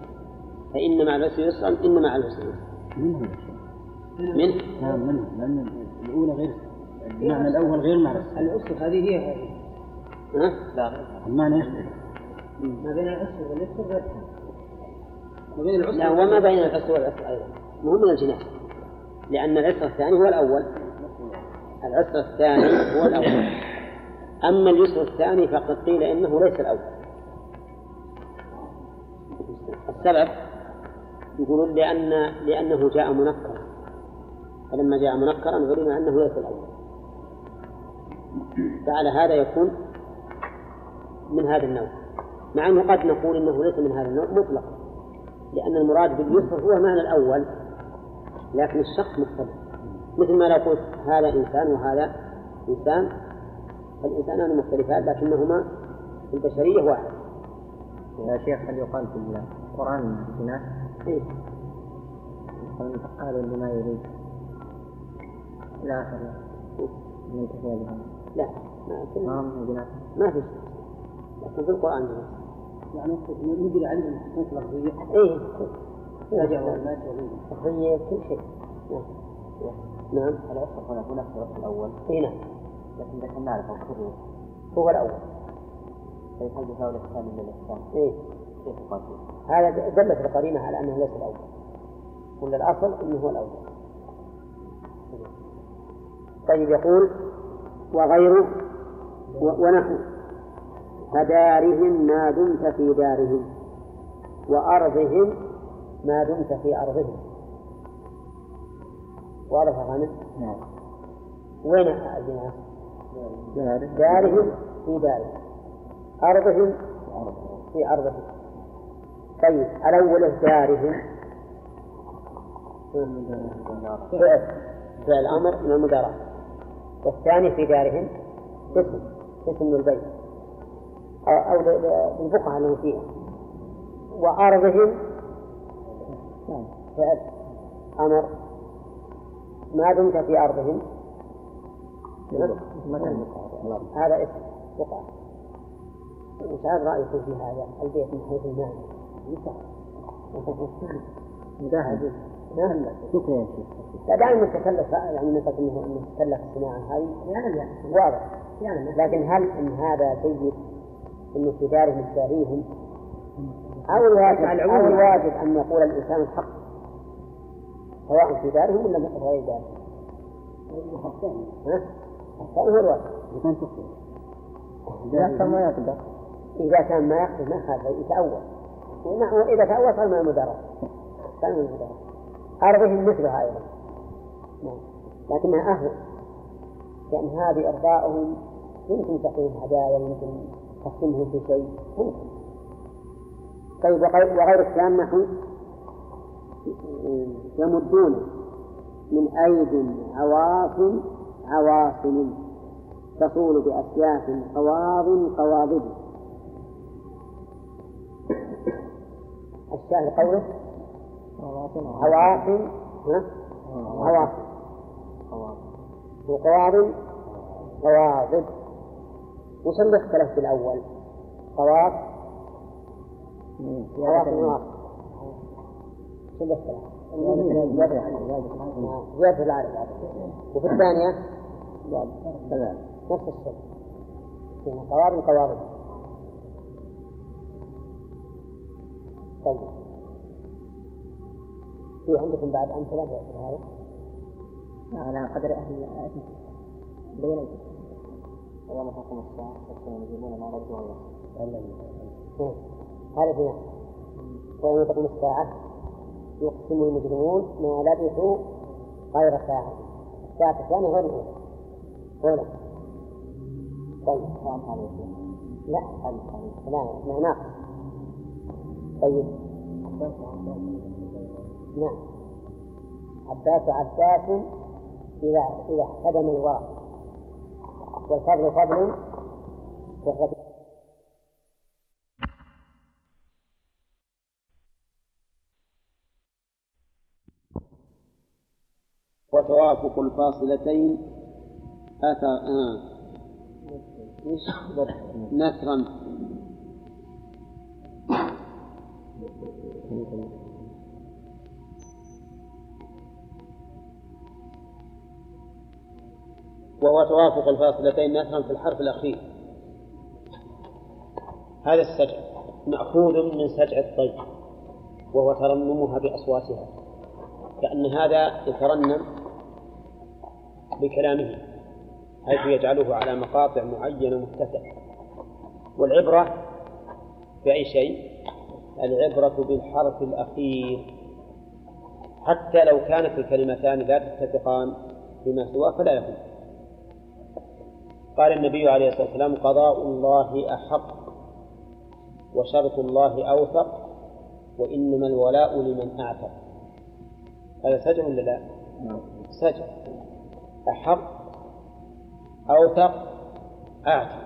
فإن مع العسر يسرا إن مع العسر يسرا. منه
نعم منهم لأن الأولى غير المعنى الأول غير معنى الثاني
الأسر هذه هي هذه.
ها؟
المعنى يختلف
ما بين الأسر واليسر غير ما بين العسر
لا وما بين العسر والعسر أيضا. مو من الجناح؟ لأن العسر الثاني هو الأول. العسر الثاني هو الأول. أما اليسر الثاني فقد قيل إنه ليس الأول. السبب يقولون لأن لأنه جاء منكرا. فلما جاء منكرا علم أنه ليس الأول. فعلى هذا يكون من هذا النوع. مع أنه قد نقول إنه ليس من هذا النوع مطلقا لأن المراد باليسر هو معنى الأول لكن الشخص مختلف. مثل ما لو قلت هذا إنسان وهذا إنسان فالإنسانان مختلفان لكنهما في البشرية واحد.
يا شيخ هل يقال في القرآن جناح؟
إيه؟
قالوا لما يريد. إلى آخره من تفعيل هذا
لا ما في
ما جناح
ما في لكن في القرآن جناح
يعني نجري عليه من حكم لفظية
إيه.
راجع والمات
تخيل كل شيء. نعم. نعم.
العسر هنا هو نفس الأول؟
إيه نعم.
لكن لكن نعرف الخروج
هو الأول.
طيب هل يساوي الإحسان من الإحسان؟
إيه.
كيف يقال فيه؟
هذا دلت القرينة على أنه ليس الأول. ولا الأصل أنه هو الأول. طيب يقول وغيره ونحو. فدارهم ما دمت في دارهم وأرضهم ما دمت في أرضهم. واضح يا خالد؟
نعم.
وين الجناح؟ دارهم. في دارهم. أرضهم في أرضهم. طيب الأول دارهم. فعل. فعل. أمر من المداراة والثاني في دارهم اسم من البيت. أو, للبقعة اللي فيها. وأرضهم فعل أمر. ما دمت في أرضهم. هذا اسم بقعة وش هذا رأيكم في هذا؟ البيت من حيث المعنى؟
مداهن
نعم
شكرا. يا شيخ
لا دائما نتكلف يعني نقصد إنه نتكلف الصناعة هذه. يعني واضح. لكن هل إن هذا جيد إنه في دارهم الداريهم أو الواجب أو الواجب أن يقول الإنسان الحق؟ سواء في دارهم ولا في غير دارهم؟ الثاني هو الواجب. إذا كان ما يقدر. إذا كان ما يقدر ما هذا يتأول وإذا تأول صار من المدارات كان من المدارات أرضهم مثلها أيضا لكنها أهون لأن هذه إرضاؤهم يمكن تعطيهم هدايا يمكن تقسمهم في شيء. ممكن. طيب وغير الثاني نحو يمدون من أيد عواصم عواصم تصول بأسياف قواض قواضب.
الشاهد قوله عواصم ها؟ عواصم وقواض قواضب وش اللي اختلف في الأول؟ قواض قواضب نواصب شو اللي اختلف؟ زيادة العدد وفي الثانية؟ نفس الشيء. قواضب قواضب طيب. في عندكم بعد أمثلة في هذا؟
على قدر أهل بين أيام حكم الساعة يجيبون ما رجوا الله.
هذا في ويوم تقوم الساعة يقسم المجرمون ما لبثوا غير ساعة. الساعة الثانية غير الأولى. أولى. طيب. لا. لا لا ناقص. طيب. نعم عباس عباس إذا إذا احتدم الورق والفضل فضل والربيع
وتوافق الفاصلتين. أتى آه. نثرا. وهو توافق الفاصلتين نثرا في الحرف الأخير. هذا السجع مأخوذ من سجع الطير وهو ترنمها بأصواتها كأن هذا يترنم بكلامه حيث يجعله على مقاطع معينة متسعة والعبرة بأي شيء؟ العبرة بالحرف الأخير. حتى لو كانت الكلمتان لا تتفقان بما سواه فلا يهم قال النبي عليه الصلاة والسلام قضاء الله أحق وشرط الله أوثق وإنما الولاء لمن أعتق. هذا سجع ولا لا؟ سجع أحق أوثق أعتق.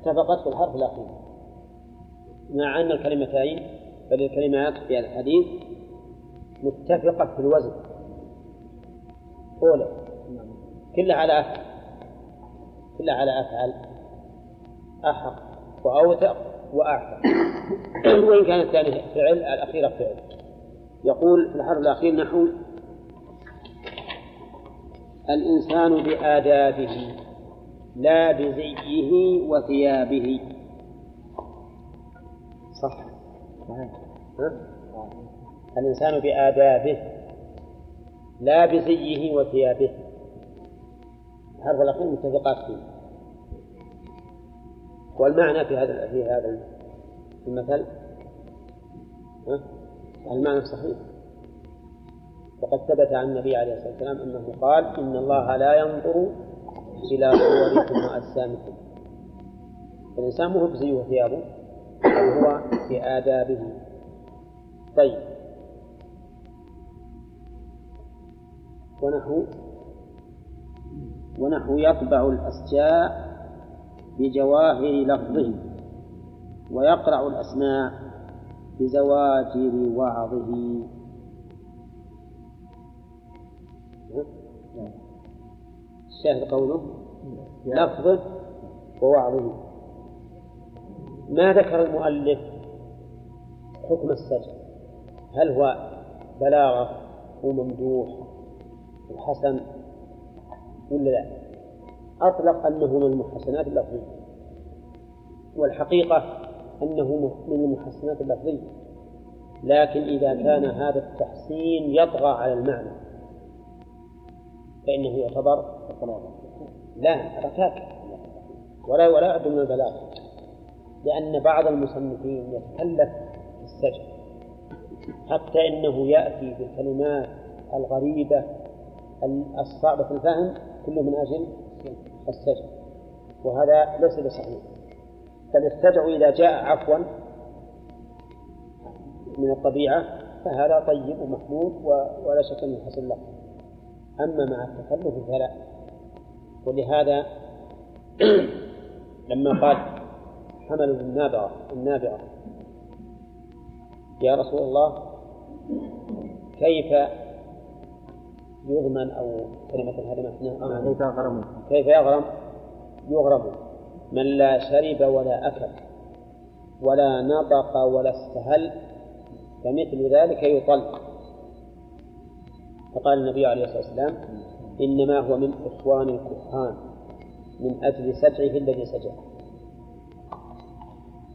اتفقت في الحرف الأخير. مع أن الكلمتين بل الكلمات في الحديث متفقة في الوزن. أولى كلها على أفعل كلها على أفعل أحق وأوثق وأعتق وإن كان الثاني فعل الأخيرة فعل. يقول في الحرف الأخير نحو الإنسان بآدابه لا بزيه وثيابه. صح؟ الإنسان بآدابه لا بزيه وثيابه. الحرف الأخير متفقات فيه. والمعنى في هذا في هذا المثل؟ المعنى صحيح. وقد ثبت عن النبي عليه الصلاة والسلام أنه قال إن الله لا ينظر إلى صوركم وأجسامكم. الإنسان مو بزيه وثيابه بل هو بآدابه طيب. ونحو ونحو يطبع الأسجاء بجواهر لفظه ويقرع الأسماع بزواجر وعظه. الشاهد قوله؟ لفظه ووعظه. ما ذكر المؤلف حكم السجع هل هو بلاغة وممدوح وحسن ولا لا؟ أطلق أنه من المحسنات اللفظية. والحقيقة أنه من المحسنات اللفظية. لكن إذا كان هذا التحسين يطغى على المعنى. فإنه يعتبر لا ركاكة ولا ولا يعد من البلاغة لأن بعض المصنفين يتكلف السجن. حتى إنه يأتي بالكلمات الغريبة الصعبة في الفهم كله من أجل السجن. وهذا ليس بصحيح. بل السجع إذا جاء عفوا من الطبيعة فهذا طيب ومحمود ولا شك أنه حسن له. أما مع التكلف فلا. ولهذا لما قال حملوا النابغة النابغة يا رسول الله كيف يضمن أو كلمة هذه
كيف يغرم؟
كيف يغرم؟ يغرم. من لا شرب ولا أكل ولا نطق ولا استهل فمثل ذلك يطل. فقال النبي عليه الصلاة والسلام إنما هو من إخوان الكهان من أجل سجعه الذي سجع.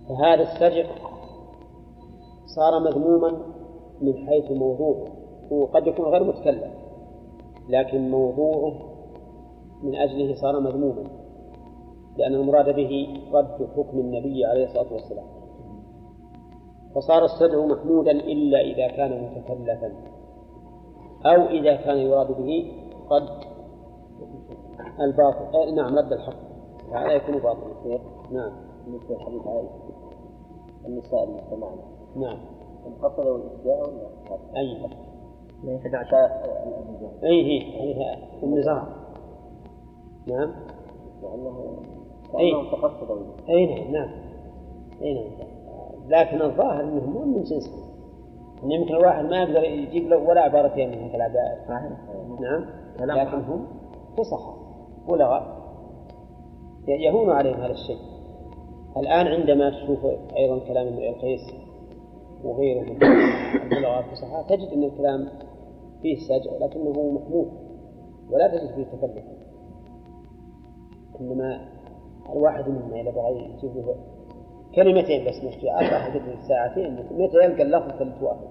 فهذا السجع صار مذموما من حيث موضوعه. وقد يكون غير متكلم. لكن موضوعه من أجله صار مذموما لأن المراد به رد حكم النبي عليه الصلاة والسلام. فصار السجع محمودا إلا إذا كان متكلفا أو إذا كان يراد به رد الباطل. آه نعم رد الحق. هذا يكون باطلا نعم.
مثل حديث عائشة النساء اللي سمعنا
نعم.
انقصدوا الإسجاء ولا
أي
لا يتبع
أي هي هي النزاع نعم.
كأنهم تقصدوا
أي نعم. نعم. أي نعم. لكن الظاهر أنهم مو من جنسهم أن يمكن الواحد ما يقدر يجيب له ولا عبارتين من العبارات نعم. لكن هم فصحى بلغاء يهون عليهم هذا الشيء. الآن عندما تشوف أيضا كلام امرئ القيس وغيره من البلغاء الفصحاء تجد أن الكلام فيه سجع لكنه محمود ولا تجد فيه تكلف إنما الواحد منا إذا بغى يجيب له كلمتين بس مش أربع حدث ساعتين متى يلقى اللفظ ثلاث واحد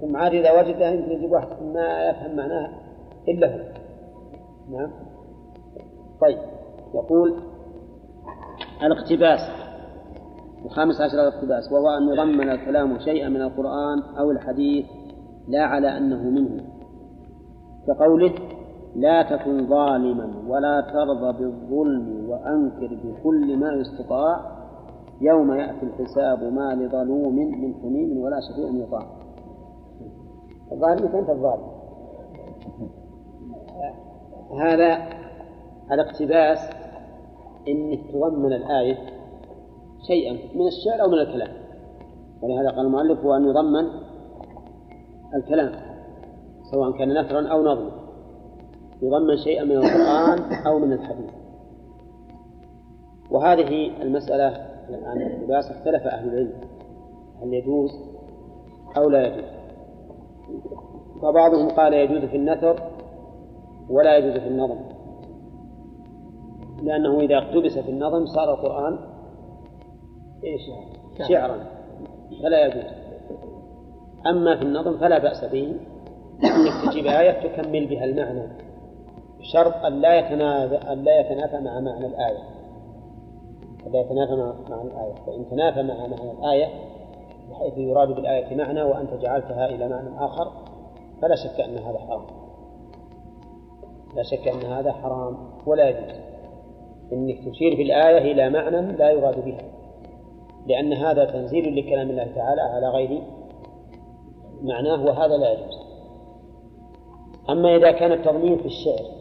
ثم عاد إذا وجده يمكن يجيب واحد ما يفهم معناه إلا هو. نعم. طيب. يقول الاقتباس. الخامس عشر الاقتباس وهو أن يضمن الكلام شيئا من القرآن أو الحديث لا على أنه منه. كقوله لا تكن ظالما ولا ترضى بالظلم وأنكر بكل ما يستطاع يوم يأتي الحساب ما لظلوم من حميم ولا شفيع يطاع. الظالم أنت الظالم. هذا الاقتباس انك تضمن الآية شيئا من الشعر أو من الكلام. ولهذا قال المؤلف هو أن يضمن الكلام سواء كان نثرا أو نظما. يضمن شيئا من القرآن أو من الحديث. وهذه المسألة عن الاقتباس اختلف أهل العلم هل يجوز أو لا يجوز. فبعضهم قال يجوز في النثر ولا يجوز في النظم لأنه إذا اقتبس في النظم صار القرآن إيش شعرا فلا يجوز. أما في النظم فلا بأس به. أنك تجيب آية تكمل بها المعنى. بشرط أن لا يتنافى أن لا يتنافى مع معنى الآية. لا يتنافى مع معنى الآية. فإن تنافى مع معنى الآية بحيث يراد بالآية معنى وأنت جعلتها إلى معنى آخر فلا شك أن هذا حرام. لا شك أن هذا حرام. ولا يجوز. إنك تشير في الآية إلى معنى لا يراد بها. لأن هذا تنزيل لكلام الله تعالى على غير معناه وهذا لا يجوز. أما إذا كان التضمين في الشعر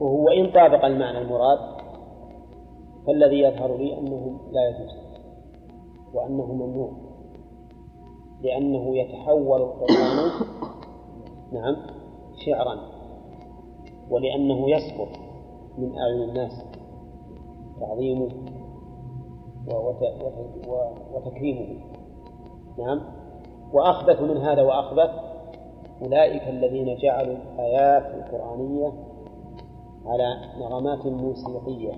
وهو إن طابق المعنى المراد فالذي يظهر لي أنه لا يجوز وأنه ممنوع لأنه يتحول القرآن نعم شعرا ولأنه يسقط من أعين الناس تعظيمه. وتكريمه. نعم. وأخبث من هذا وأخبث أولئك الذين جعلوا الآيات القرآنية على نغمات موسيقية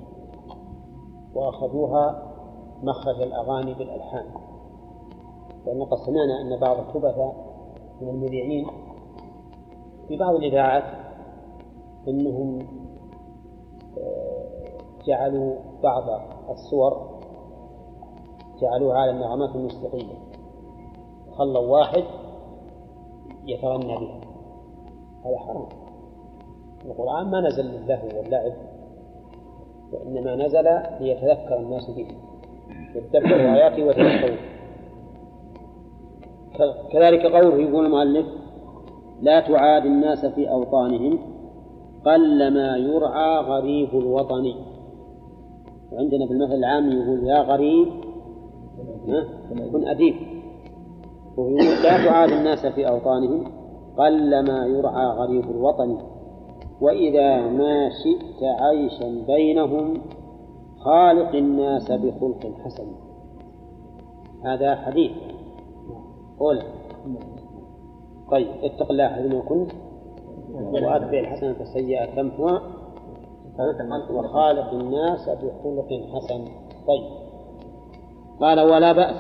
وأخذوها مخرج الأغاني بالألحان. لأن قد سمعنا أن بعض الخبثاء من المذيعين في بعض الإذاعات أنهم جعلوا بعض الصور جعلوها على النغمات الموسيقية خلوا واحد يتغنى بها. هذا حرام. القرآن ما نزل للهو واللعب وإنما نزل ليتذكر الناس به. يتذكروا آياته ويتذكروا كذلك قوله يقول المؤلف لا تعاد الناس في أوطانهم قلما يرعى غريب الوطن. وعندنا في المثل العام يقول يا غريب كن أديب ويقول لا تعاد الناس في أوطانهم قلما يرعى غريب الوطن. وإذا ما شئت عيشا بينهم خالق الناس بخلق حسن. هذا حديث. قول طيب اتق الله حيثما كنت. وأتبع الحسنة السيئة تمحوها وخالق الناس بخلق حسن. طيب. قال ولا بأس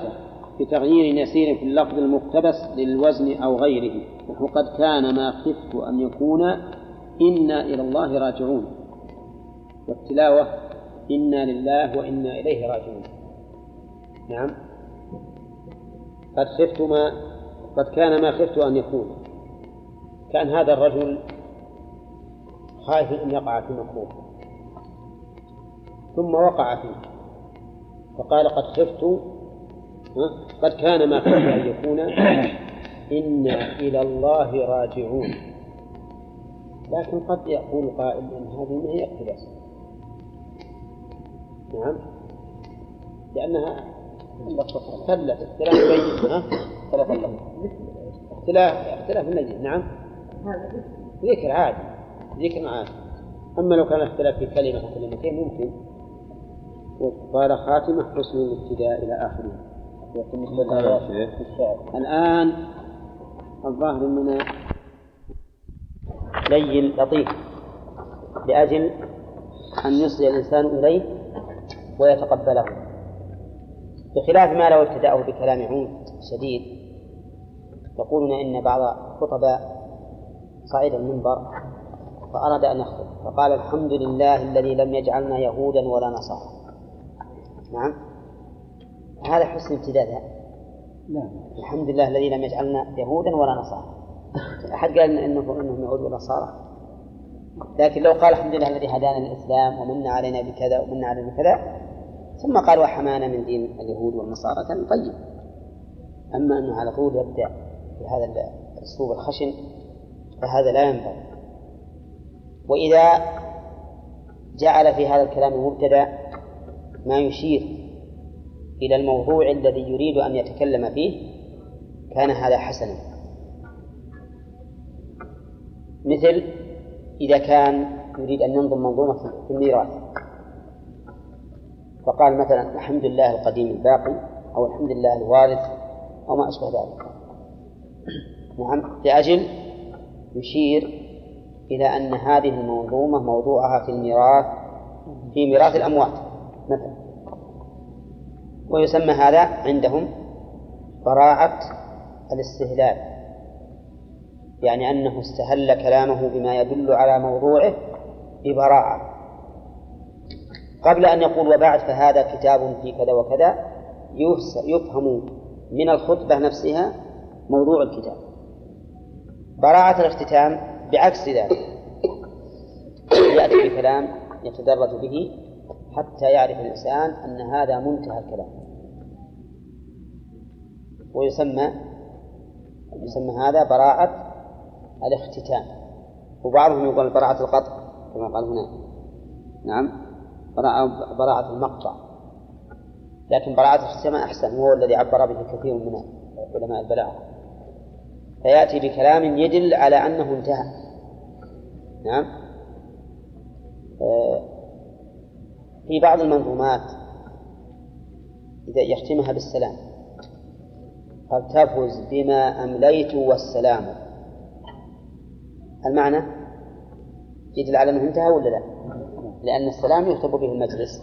بتغيير يسير في اللفظ المقتبس للوزن أو غيره نحو قد كان ما خفت أن يكون إنا إلى الله راجعون. والتلاوة إنا لله وإنا إليه راجعون. نعم. قد خفت ما قد كان ما خفت أن يكون. كان هذا الرجل خائف أن يقع في مكروه. ثم وقع فيه. فقال قد خفت قد كان ما خفت أن يكون. إنا إلى الله راجعون. لكن قد يقول قائل أن هذه ما هي اقتباس. نعم. لأنها فلت اختلاف بين ها اختلاف اختلاف اختلاف النجم. نعم. ذكر عادي ذكر عادي. أما لو كان اختلاف في كلمة أو كلمتين ممكن. وقال خاتمة حسن الابتداء إلى آخره. الآن الظاهر أننا لين لطيف. لأجل أن يصل الإنسان إليه ويتقبله. بخلاف ما لو ابتدأه بكلام عنف شديد يقولون إن بعض الخطباء صعد المنبر فأراد أن يخطب فقال الحمد لله الذي لم يجعلنا يهودا ولا نصارى. نعم. هذا حسن ابتداء.
نعم.
الحمد لله الذي لم يجعلنا يهودا ولا نصارى. أحد قال إنه إنهم يهود ونصارى. لكن لو قال الحمد لله الذي هدانا للإسلام ومن علينا بكذا ومن علينا بكذا ثم قال وحمانا من دين اليهود والنصارى كان طيب. أما أنه على طول يبدأ بهذا الأسلوب الخشن فهذا لا ينبغي. وإذا جعل في هذا الكلام المبتدأ ما يشير إلى الموضوع الذي يريد أن يتكلم فيه كان هذا حسنا. مثل إذا كان يريد أن ينظم منظومة في الميراث. فقال مثلا الحمد لله القديم الباقي أو الحمد لله الوارث أو ما أشبه ذلك. نعم. لأجل يشير إلى أن هذه المنظومة موضوعها في الميراث في ميراث الأموات. ويسمى هذا عندهم براعة الاستهلال. يعني أنه استهل كلامه بما يدل على موضوعه ببراعة قبل أن يقول وبعد فهذا كتاب في كذا وكذا يفهم من الخطبة نفسها موضوع الكتاب. براعة الاختتام بعكس ذلك. يأتي بكلام يتدرج به حتى يعرف الإنسان أن هذا منتهى الكلام. ويسمى يسمى هذا براعة الاختتام. وبعضهم يقول براعة القطع كما قال هنا. نعم. براعة براعة المقطع. لكن براعة الاختتام أحسن وهو الذي عبر به كثير من علماء البلاغة. فيأتي بكلام يدل على أنه انتهى. نعم. في بعض المنظومات إذا يختمها بالسلام. قال تفز بما أمليت والسلام. المعنى يدل على أنه انتهى ولا لا؟ لأن السلام يكتب به المجلس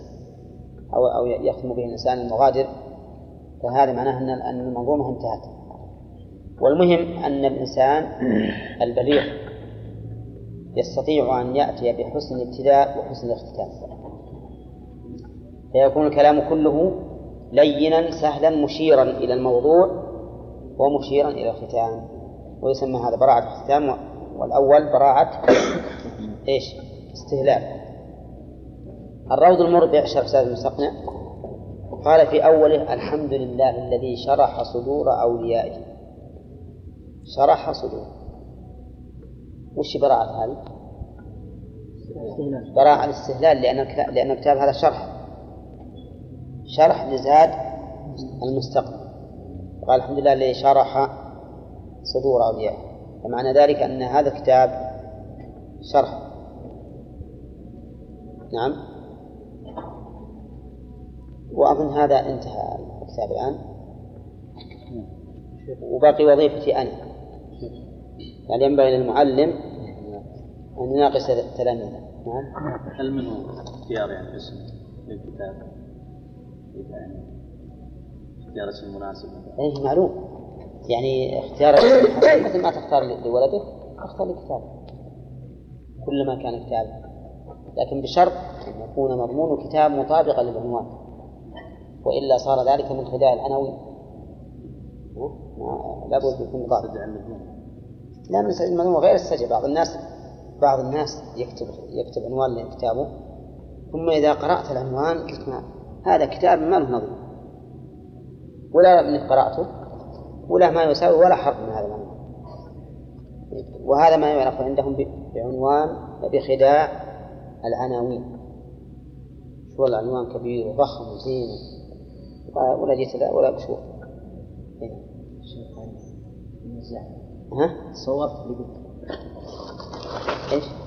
أو أو يختم به الإنسان المغادر. فهذا معناه أن أن المنظومة انتهت. والمهم أن الإنسان البليغ يستطيع أن يأتي بحسن الابتداء وحسن الاختتام. فيكون الكلام كله لينا سهلا مشيرا إلى الموضوع ومشيرا إلى الختام. ويسمى هذا براعة الختام. والأول براعة إيش؟ استهلال الروض المربع شرح سالم المستقنع. قال في أوله الحمد لله الذي شرح صدور أوليائه. شرح صدور. وش براعة هذه؟ براعة الاستهلال لأن لأن الكتاب هذا شرح. شرح لزاد المستقبل. قال الحمد لله الذي شرح صدور أولياء فمعنى ذلك أن هذا الكتاب شرح. نعم. وأظن هذا انتهى الكتاب الآن. وباقي وظيفتي أنا. يعني ينبغي للمعلم أن يناقش تلاميذه. نعم.
هل من اختيار يعني اسم للكتاب؟ اختيار اسم مناسب
اي معلوم. يعني اختيار مثل ما تختار لولدك اختار لكتاب كلما كان كتاب. لكن بشرط أن يكون مضمون الكتاب مطابقا للعنوان. وإلا صار ذلك من خداع العناوين لابد يكون مطابق لا من المضمون. غير السجع بعض الناس بعض الناس يكتب يكتب عنوان لكتابه. ثم إذا قرأت العنوان قلت هذا كتاب ما له نظير ولا من قرأته ولا ما يساوي ولا حرف من هذا العنوان وهذا ما يعرف عندهم بعنوان بخداع العناوين. شو العنوان كبير وضخم وزين؟ ولا جيت ولا بشوف ها؟
صورت
إيش؟